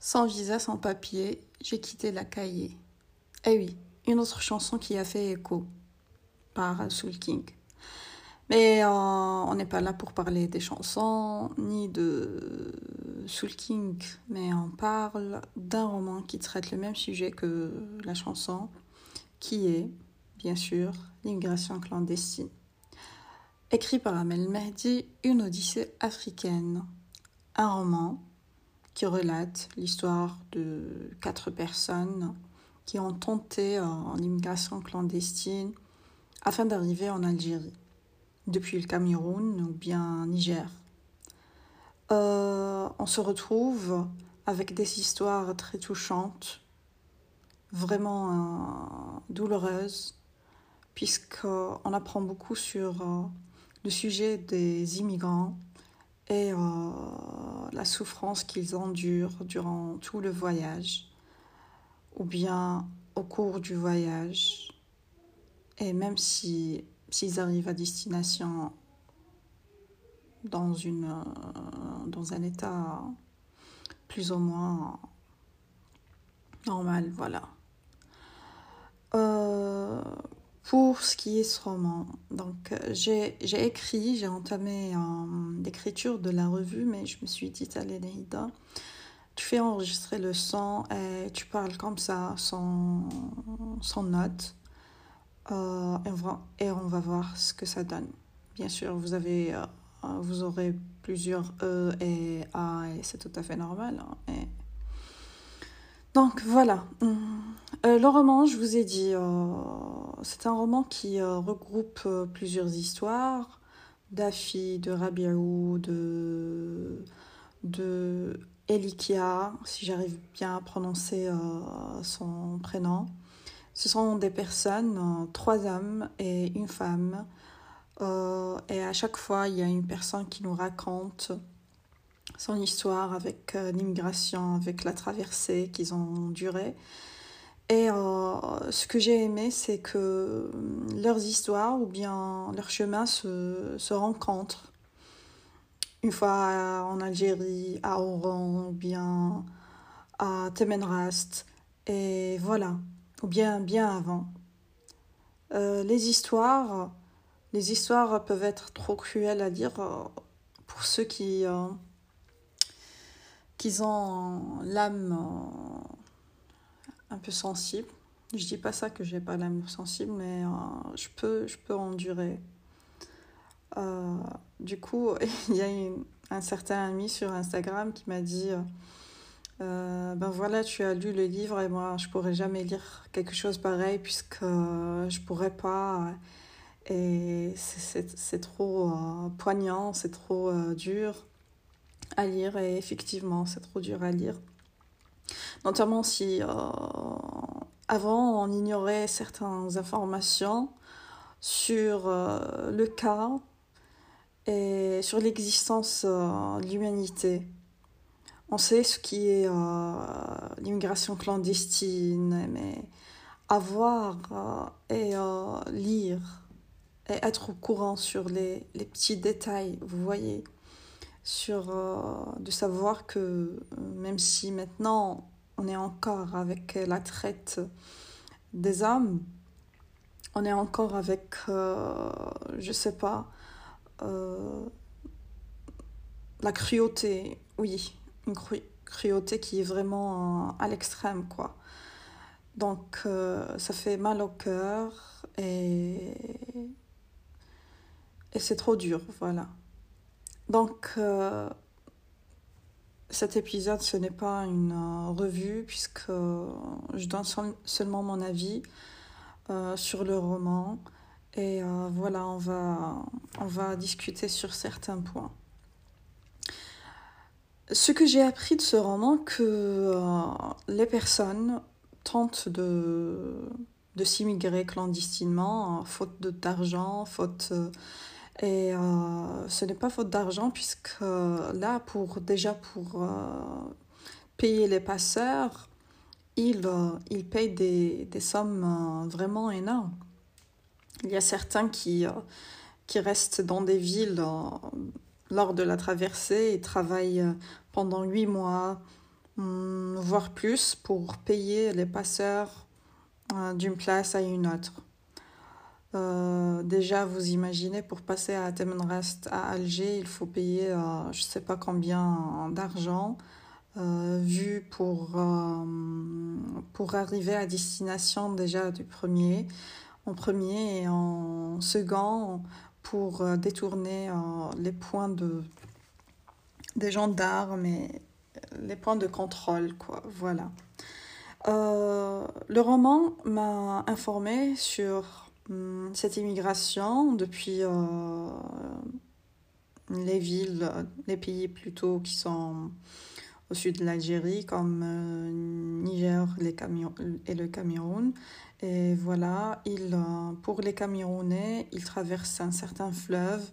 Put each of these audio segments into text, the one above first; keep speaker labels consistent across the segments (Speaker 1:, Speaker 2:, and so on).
Speaker 1: Sans visa, sans papier, j'ai quitté la cahier. Eh oui, une autre chanson qui a fait écho par Soul King. Mais euh, on n'est pas là pour parler des chansons ni de Soul King, mais on parle d'un roman qui traite le même sujet que la chanson, qui est, bien sûr, l'immigration clandestine. Écrit par Amel Mehdi, Une Odyssée africaine. Un roman qui relate l'histoire de quatre personnes qui ont tenté en immigration clandestine afin d'arriver en Algérie, depuis le Cameroun ou bien Niger. Euh, on se retrouve avec des histoires très touchantes, vraiment euh, douloureuses, puisqu'on apprend beaucoup sur euh, le sujet des immigrants et euh, la souffrance qu'ils endurent durant tout le voyage, ou bien au cours du voyage, et même si s'ils arrivent à destination dans, une, euh, dans un état plus ou moins normal, voilà. Euh, pour ce qui est ce roman, donc euh, j'ai écrit, j'ai entamé euh, l'écriture de la revue, mais je me suis dit, allez Neida, tu fais enregistrer le son et tu parles comme ça, sans, notes, euh, et, on va, voir ce que ça donne. Bien sûr, vous, avez, vous aurez plusieurs E et A, et c'est tout à fait normal. Hein, donc voilà. Le roman, je vous ai dit, c'est un roman qui euh, regroupe euh, plusieurs histoires d'Afi, de Rabiaou, de, de Elikia, si j'arrive bien à prononcer euh, son prénom. Ce sont des personnes, trois hommes et une femme. et à chaque fois, il y a une personne qui nous raconte son histoire avec l'immigration, avec la traversée qu'ils ont duré. Et euh, ce que j'ai aimé, c'est que leurs histoires ou bien leurs chemins se, se rencontrent. Une fois en Algérie, à Oran, ou bien à Temenrast, et voilà, ou bien bien avant. Euh, les histoires, les histoires peuvent être trop cruelles à dire euh, pour ceux qui euh, qu'ils ont l'âme un peu sensible. Je dis pas ça que j'ai pas l'âme sensible, mais euh, je peux, je peux endurer. Euh, du coup, il y a un certain ami sur Instagram qui m'a dit euh, Ben voilà, tu as lu le livre et moi je pourrais jamais lire quelque chose pareil puisque je pourrais pas. Et c'est trop poignant, c'est trop dur à lire et effectivement c'est trop dur à lire. Notamment si euh, avant on ignorait certaines informations sur euh, le cas et sur l'existence euh, de l'humanité. On sait ce qui est l'immigration clandestine, mais avoir et lire et être au courant sur les, les petits détails, vous voyez sur euh, de savoir que euh, même si maintenant on est encore avec la traite des hommes, on est encore avec, euh, je sais pas, la cruauté, oui, une cru cruauté qui est vraiment à l'extrême, quoi. Donc ça fait mal au cœur et, et c'est trop dur, voilà. Donc, euh, cet épisode, ce n'est pas une euh, revue, puisque je donne seulement mon avis euh, sur le roman. Et euh, voilà, on va, on va discuter sur certains points. Ce que j'ai appris de ce roman, que euh, les personnes tentent de, de s'immigrer clandestinement, faute d'argent, faute et euh, ce n'est pas faute d'argent puisque euh, là, pour, déjà pour euh, payer les passeurs, ils, ils payent des, des sommes vraiment énormes. Il y a certains qui, qui restent dans des villes lors de la traversée et travaillent pendant huit mois, hum, voire plus, pour payer les passeurs d'une place à une autre. Euh, déjà, vous imaginez, pour passer à Temenrest à Alger, il faut payer euh, je ne sais pas combien d'argent, vu pour, pour arriver à destination déjà du premier, en premier et en second, pour détourner les points de, des gendarmes et les points de contrôle, quoi. Voilà. Euh, le roman m'a informé sur cette immigration depuis euh, les villes, les pays plutôt qui sont au sud de l'Algérie, comme euh, Niger et le Cameroun. Et voilà, il, pour les Camerounais, ils traversent un certain fleuve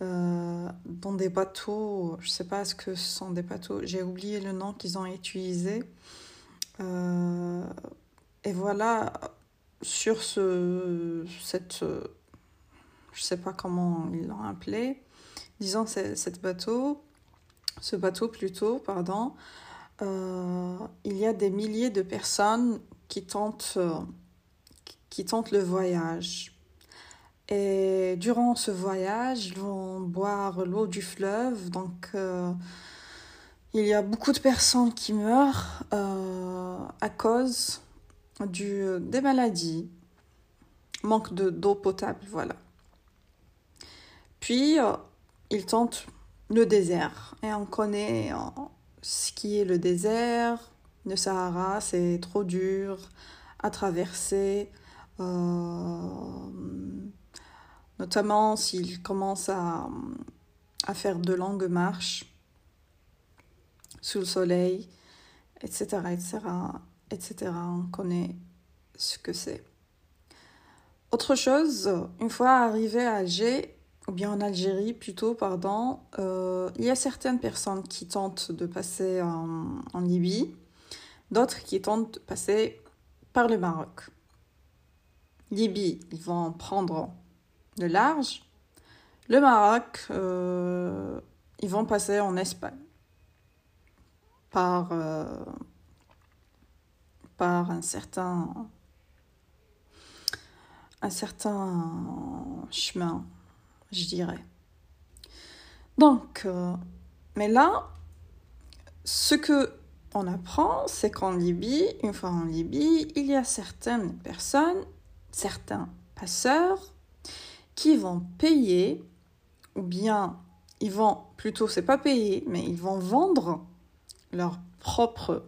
Speaker 1: dans des bateaux, je ne sais pas ce que ce sont des bateaux, j'ai oublié le nom qu'ils ont utilisé. Euh, et voilà, sur ce, cette, je sais pas comment ils l'ont appelé, disons cette bateau, ce bateau plutôt, pardon, euh, il y a des milliers de personnes qui tentent, qui tentent le voyage. Et durant ce voyage, ils vont boire l'eau du fleuve, donc euh, il y a beaucoup de personnes qui meurent euh, à cause du, des maladies, manque d'eau potable, voilà. Puis, euh, ils tentent le désert. Et on connaît euh, ce qui est le désert. Le Sahara, c'est trop dur à traverser. notamment s'ils commencent à, à faire de longues marches sous le soleil, etc., etc., etc. On connaît ce que c'est. Autre chose, une fois arrivé à Alger, ou bien en Algérie plutôt, pardon, euh, il y a certaines personnes qui tentent de passer en, Libye, d'autres qui tentent de passer par le Maroc. Libye, ils vont prendre le large. Le Maroc, euh, ils vont passer en Espagne par, euh, un certain un certain chemin, je dirais. Donc, euh, mais là, ce que on apprend, c'est qu'en Libye, une fois en Libye, il y a certaines personnes, certains passeurs, qui vont payer, ou bien ils vont plutôt, c'est pas payer, mais ils vont vendre leurs propres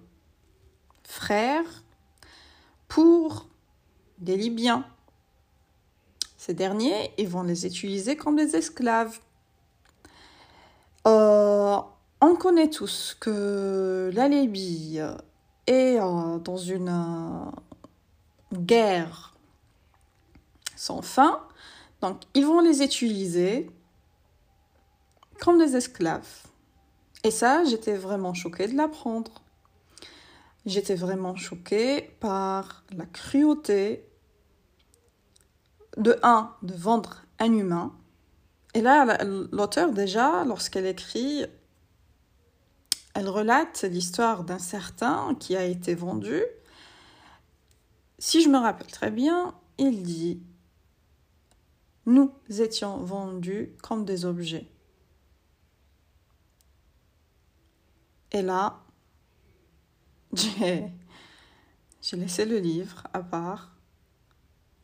Speaker 1: frères pour des Libyens. Ces derniers, ils vont les utiliser comme des esclaves. Euh, on connaît tous que la Libye est euh, dans une euh, guerre sans fin. Donc, ils vont les utiliser comme des esclaves. Et ça, j'étais vraiment choquée de l'apprendre. J'étais vraiment choquée par la cruauté de un, de vendre un humain. Et là, l'auteur déjà, lorsqu'elle écrit, elle relate l'histoire d'un certain qui a été vendu. Si je me rappelle très bien, il dit, nous étions vendus comme des objets. Et là, j'ai, laissé le livre à part,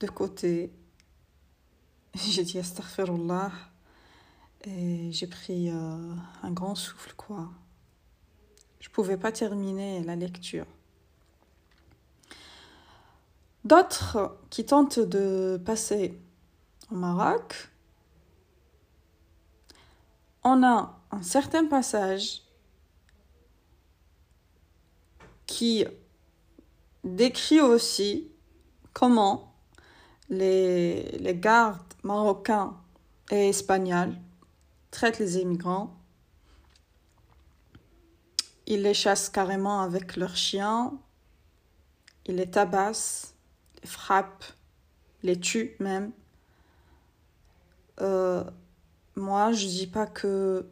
Speaker 1: de côté. J'ai dit astaghfirullah et j'ai pris euh, un grand souffle, quoi. Je pouvais pas terminer la lecture. D'autres qui tentent de passer au Maroc, on a un certain passage qui décrit aussi comment les, les gardes marocains et espagnols traitent les immigrants. Ils les chassent carrément avec leurs chiens, ils les tabassent, les frappent, les tuent même. Euh, moi, je dis pas que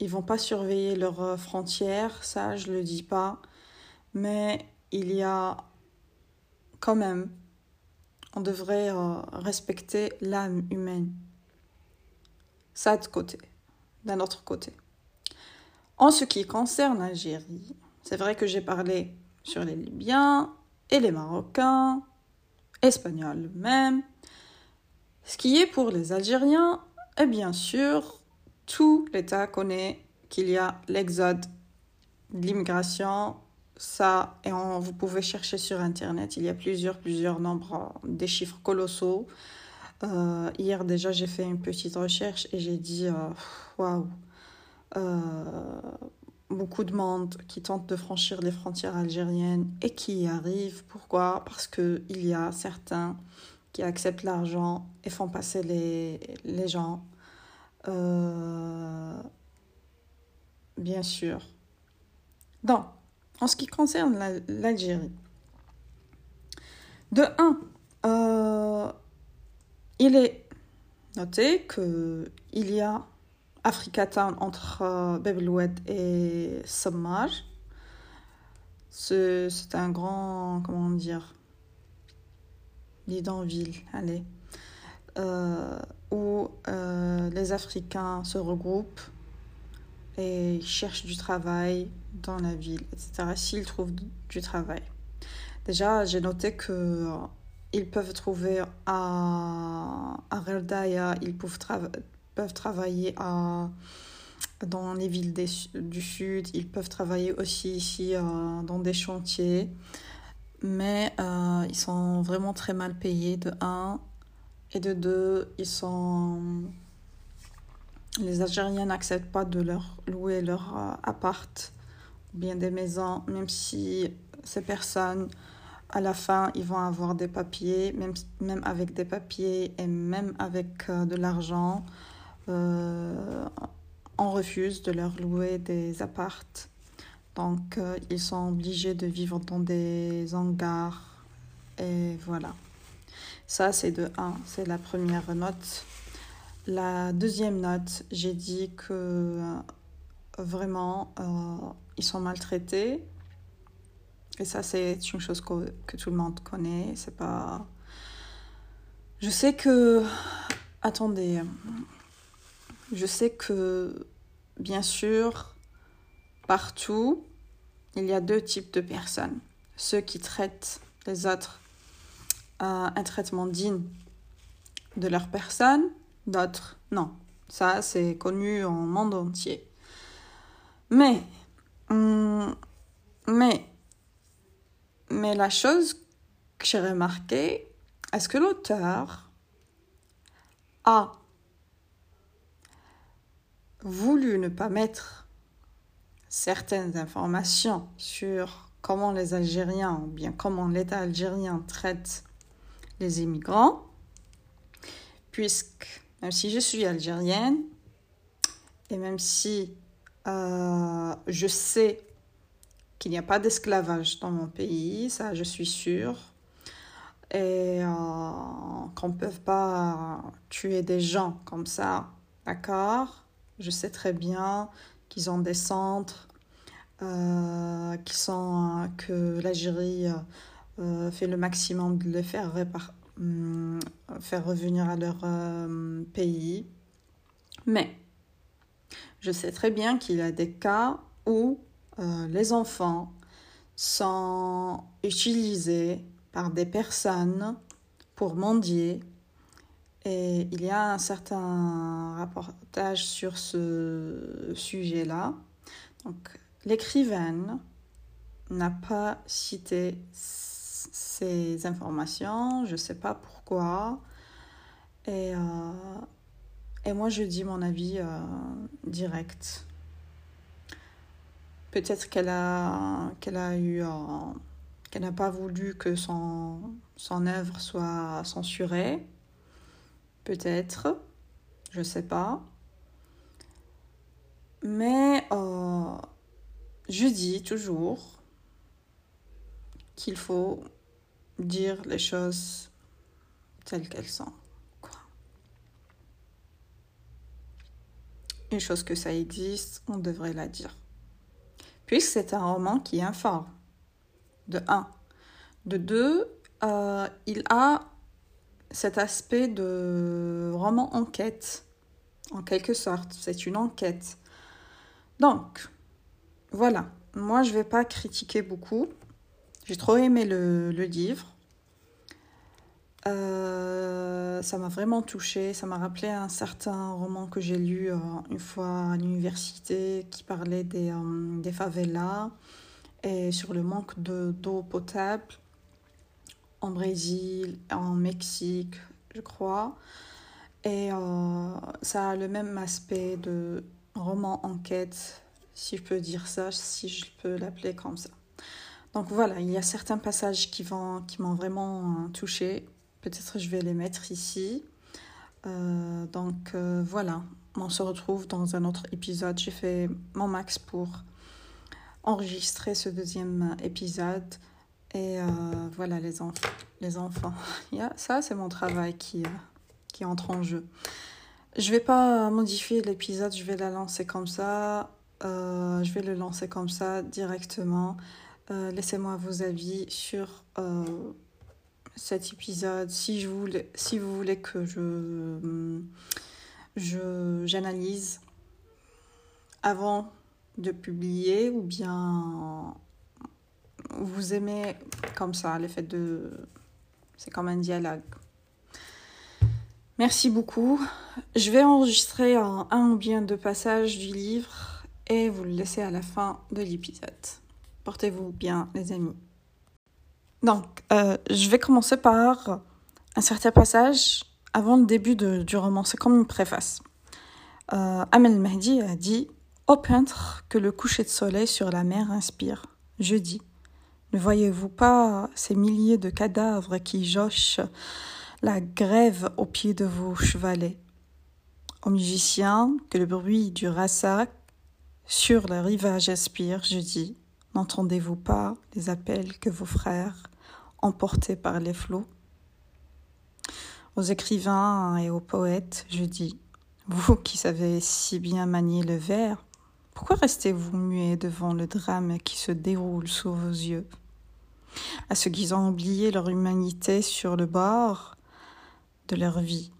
Speaker 1: ils vont pas surveiller leurs frontières, ça je le dis pas. Mais il y a quand même, on devrait euh, respecter l'âme humaine. Ça de côté, d'un autre côté. En ce qui concerne l'Algérie, c'est vrai que j'ai parlé sur les Libyens et les Marocains, Espagnols même. Ce qui est pour les Algériens, et bien sûr, tout l'État connaît qu'il y a l'exode l'immigration, ça, et vous pouvez chercher sur Internet, il y a plusieurs, plusieurs nombres, des chiffres colossaux. Euh, hier déjà, j'ai fait une petite recherche et j'ai dit, euh, waouh, euh, beaucoup de monde qui tente de franchir les frontières algériennes et qui y arrive. Pourquoi? Parce qu'il y a certains qui acceptent l'argent et font passer les, les gens. bien sûr. Donc, en ce qui concerne l'Algérie, de 1, euh, il est noté qu'il y a Africa Town entre euh, et Sammar. C'est un grand, comment dire, bidonville, allez, euh, où euh, les Africains se regroupent et cherchent du travail dans la ville, etc., s'ils trouvent du travail. Déjà, j'ai noté que euh, ils peuvent trouver à, à ils peuvent, peuvent travailler dans les villes du sud, ils peuvent travailler aussi ici euh, dans des chantiers, mais euh, ils sont vraiment très mal payés de 1 et de 2, ils sont les Algériens n'acceptent pas de leur louer leur appart bien des maisons, même si ces personnes, à la fin, ils vont avoir des papiers, même, même avec des papiers et même avec euh, de l'argent, euh, on refuse de leur louer des appartes. Donc, ils sont obligés de vivre dans des hangars. Et voilà. Ça, c'est de 1. C'est la première note. La deuxième note, j'ai dit que euh, vraiment, euh, ils sont maltraités. Et ça, c'est une chose que, que, tout le monde connaît. C'est pas. Je sais que. Attendez. Je sais que, bien sûr, partout, il y a deux types de personnes. Ceux qui traitent les autres à un traitement digne de leur personne d'autres non. Ça, c'est connu en monde entier. Mais, hum, mais, mais la chose que j'ai remarqué, est-ce que l'auteur a voulu ne pas mettre certaines informations sur comment les Algériens, ou bien comment l'État algérien traite les immigrants, puisque même si je suis algérienne et même si euh, je sais qu'il n'y a pas d'esclavage dans mon pays, ça je suis sûre, et euh, qu'on ne peut pas tuer des gens comme ça, d'accord? Je sais très bien qu'ils ont des centres, euh, qui sont, que l'Algérie fait le maximum de les faire Hum, faire revenir à leur pays. Mais je sais très bien qu'il y a des cas où euh, les enfants sont utilisés par des personnes pour mendier. Et il y a un certain rapportage sur ce sujet-là. Donc, l'écrivaine n'a pas cité ces informations, je ne sais pas pourquoi. Et, euh, et moi, je dis mon avis euh, direct. Peut-être qu'elle a, qu'elle a eu. Euh, qu'elle n'a pas voulu que son, son œuvre soit censurée. Peut-être. Je ne sais pas. Mais je dis toujours qu'il faut dire les choses telles qu'elles sont. Quoi. Chose que ça existe, on devrait la dire. Puisque c'est un roman qui informe. de un. De deux, euh, il a cet aspect de roman enquête, en quelque sorte. C'est une enquête. Donc, voilà. Moi, je vais pas critiquer beaucoup. J'ai trop aimé le, livre. Euh, ça m'a vraiment touché. Ça m'a rappelé un certain roman que j'ai lu euh, une fois à l'université qui parlait des, des favelas et sur le manque d'eau potable en Brésil, en Mexique, je crois. Et euh, ça a le même aspect de roman enquête, si je peux dire ça, si je peux l'appeler comme ça. Donc voilà, il y a certains passages qui qui m'ont vraiment euh, touché. Peut-être je vais les mettre ici. Euh, donc voilà, on se retrouve dans un autre épisode. J'ai fait mon max pour enregistrer ce deuxième épisode. Et euh, voilà les, enfants les enfants. ça, c'est mon travail qui, euh, qui entre en jeu. Je vais pas modifier l'épisode, je vais la lancer comme ça. Euh, je vais le lancer comme ça directement. Laissez-moi vos avis sur cet épisode. Si, je voulais, si vous voulez que je, j'analyse avant de publier ou bien vous aimez comme ça, le fait de... C'est comme un dialogue. Merci beaucoup. Je vais enregistrer un, ou bien deux passages du livre et vous le laisser à la fin de l'épisode. Portez-vous bien, les amis. Donc, euh, je vais commencer par un certain passage avant le début du roman. C'est comme une préface. Euh, Mahdi a dit Ô peintre que le coucher de soleil sur la mer inspire. Je dis ne voyez-vous pas ces milliers de cadavres qui jochent la grève au pied de vos chevalets? Aux musiciens, que le bruit du rassac sur le rivage aspire, je dis, n'entendez-vous pas les appels que vos frères, emportés par les flots. Aux écrivains et aux poètes, je dis, vous qui savez si bien manier le vers, pourquoi restez-vous muets devant le drame qui se déroule sous vos yeux? À ceux qui ont oublié leur humanité sur le bord de leur vie,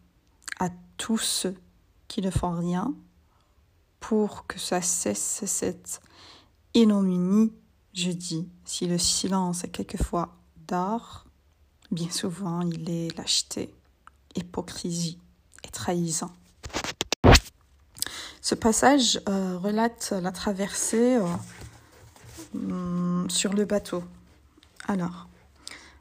Speaker 1: à tous ceux qui ne font rien pour que ça cesse cette ignominie, je dis, si le silence est quelquefois d'or, bien souvent il est lâcheté, hypocrisie et trahison. Ce passage euh, relate la traversée euh, hum, sur le bateau alors,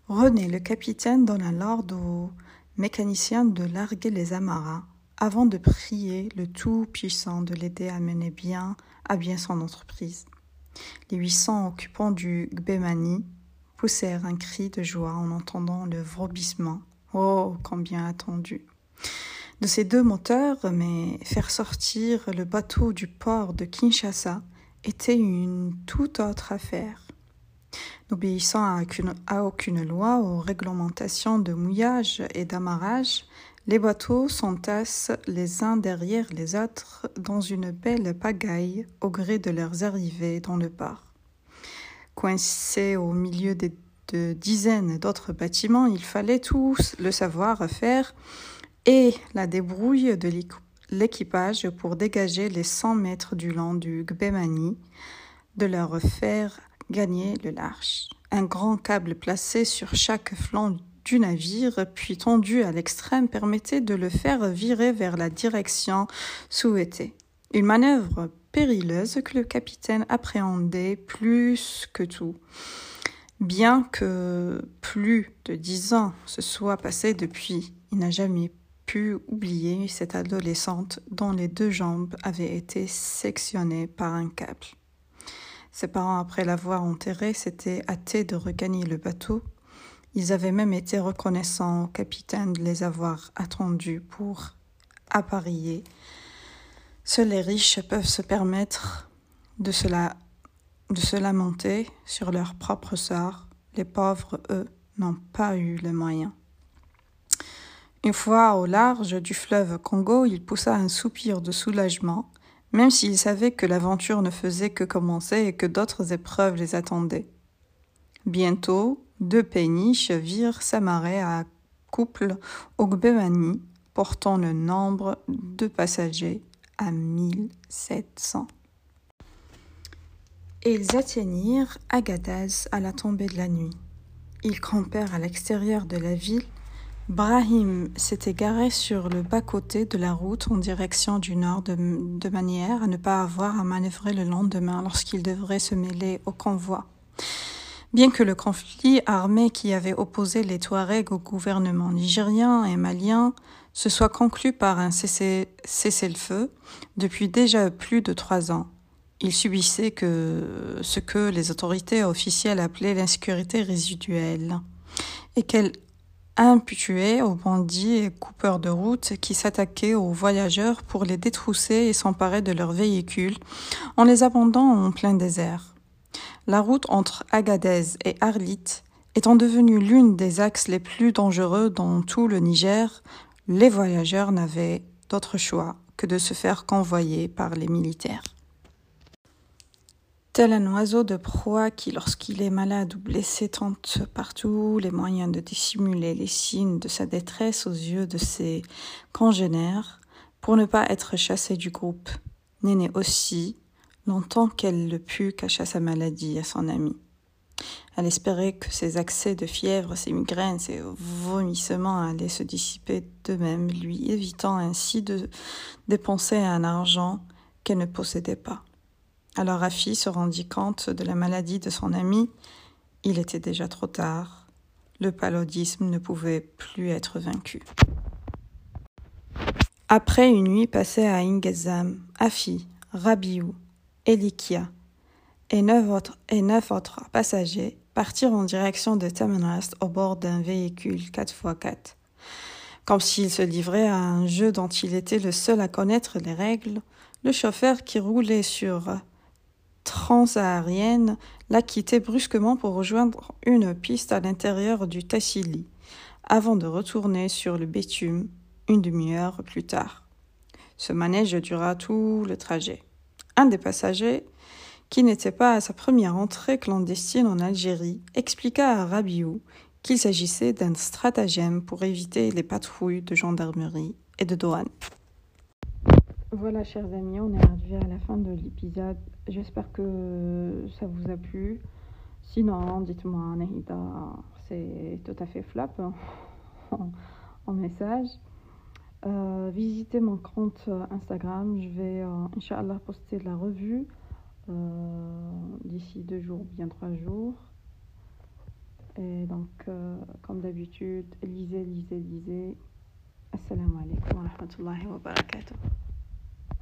Speaker 1: René, le capitaine, donna l'ordre aux mécaniciens de larguer les amarras avant de prier le Tout-Puissant de l'aider à mener bien à bien son entreprise. Les 800 occupants du Gbemani poussèrent un cri de joie en entendant le vrombissement. Oh, combien attendu! De ces deux moteurs, mais faire sortir le bateau du port de Kinshasa était une toute autre affaire. N'obéissant à aucune, loi ou réglementation de mouillage et d'amarrage, les bateaux s'entassent les uns derrière les autres dans une belle pagaille au gré de leurs arrivées dans le port. Coincés au milieu de, dizaines d'autres bâtiments, il fallait tous le savoir faire et la débrouille de l'équipage pour dégager les cent mètres du long du Gbemani, de leur faire gagner le large. Un grand câble placé sur chaque flanc du navire, puis tendu à l'extrême, permettait de le faire virer vers la direction souhaitée. Une manœuvre périleuse que le capitaine appréhendait plus que tout. Bien que plus de dix ans se soient passés depuis, il n'a jamais pu oublier cette adolescente dont les deux jambes avaient été sectionnées par un câble. Ses parents, après l'avoir enterré, s'étaient hâtés de regagner le bateau. Ils avaient même été reconnaissants au capitaine de les avoir attendus pour apparier. Seuls les riches peuvent se permettre de se, lamenter sur leur propre sort. Les pauvres, eux, n'ont pas eu les moyens. Une fois au large du fleuve Congo, il poussa un soupir de soulagement même s'il savait que l'aventure ne faisait que commencer et que d'autres épreuves les attendaient. Bientôt, deux péniches virent s'amarrer à couple Ogbemani, portant le nombre de passagers à 1700. Ils atteignirent Agadez à la tombée de la nuit. Ils campèrent à l'extérieur de la ville. Brahim s'était garé sur le bas-côté de la route en direction du nord de, de manière à ne pas avoir à manœuvrer le lendemain lorsqu'il devrait se mêler au convoi. Bien que le conflit armé qui avait opposé les Touaregs au gouvernement nigérien et malien se soit conclu par un cessez-le-feu depuis déjà plus de trois ans, il subissait que ce que les autorités officielles appelaient l'insécurité résiduelle et qu'elle imputait aux bandits et coupeurs de route qui s'attaquaient aux voyageurs pour les détrousser et s'emparer de leurs véhicules en les abandonnant en plein désert. La route entre Agadez et Arlit étant devenue l'une des axes les plus dangereux dans tout le Niger, les voyageurs n'avaient d'autre choix que de se faire convoyer par les militaires. Tel un oiseau de proie qui, lorsqu'il est malade ou blessé, tente partout les moyens de dissimuler les signes de sa détresse aux yeux de ses congénères pour ne pas être chassé du groupe. Néné aussi, longtemps qu'elle le put, cacha sa maladie à son ami. Elle espérait que ses accès de fièvre, ses migraines, ses vomissements allaient se dissiper d'eux-mêmes, lui évitant ainsi de dépenser un argent qu'elle ne possédait pas. Alors Rafi se rendit compte de la maladie de son ami. Il était déjà trop tard. Le paludisme ne pouvait plus être vaincu. Après une nuit passée à Ingezam, Afi, Rabiou, Elikia et neuf autres, passagers partirent en direction de Tamanrast au bord d'un véhicule 4x4. Comme s'il se livrait à un jeu dont il était le seul à connaître les règles, le chauffeur qui roulait sur transsaharienne l'a quitté brusquement pour rejoindre une piste à l'intérieur du Tassili, avant de retourner sur le bitume une demi-heure plus tard. Ce manège dura tout le trajet. Un des passagers, qui n'était pas à sa première entrée clandestine en Algérie, expliqua à Rabiou qu'il s'agissait d'un stratagème pour éviter les patrouilles de gendarmerie et de douane. Voilà, chers amis, on est arrivé à la fin de l'épisode. J'espère que ça vous a plu. Sinon, dites-moi, Nahida, c'est tout à fait flap en, message. Euh, visitez mon compte Instagram. Je vais, euh, Inch'Allah, poster la revue euh, d'ici deux jours, bien trois jours. Et donc, euh, comme d'habitude, lisez, lisez, lisez. Assalamu alaikum wa rahmatullahi wa barakatuh.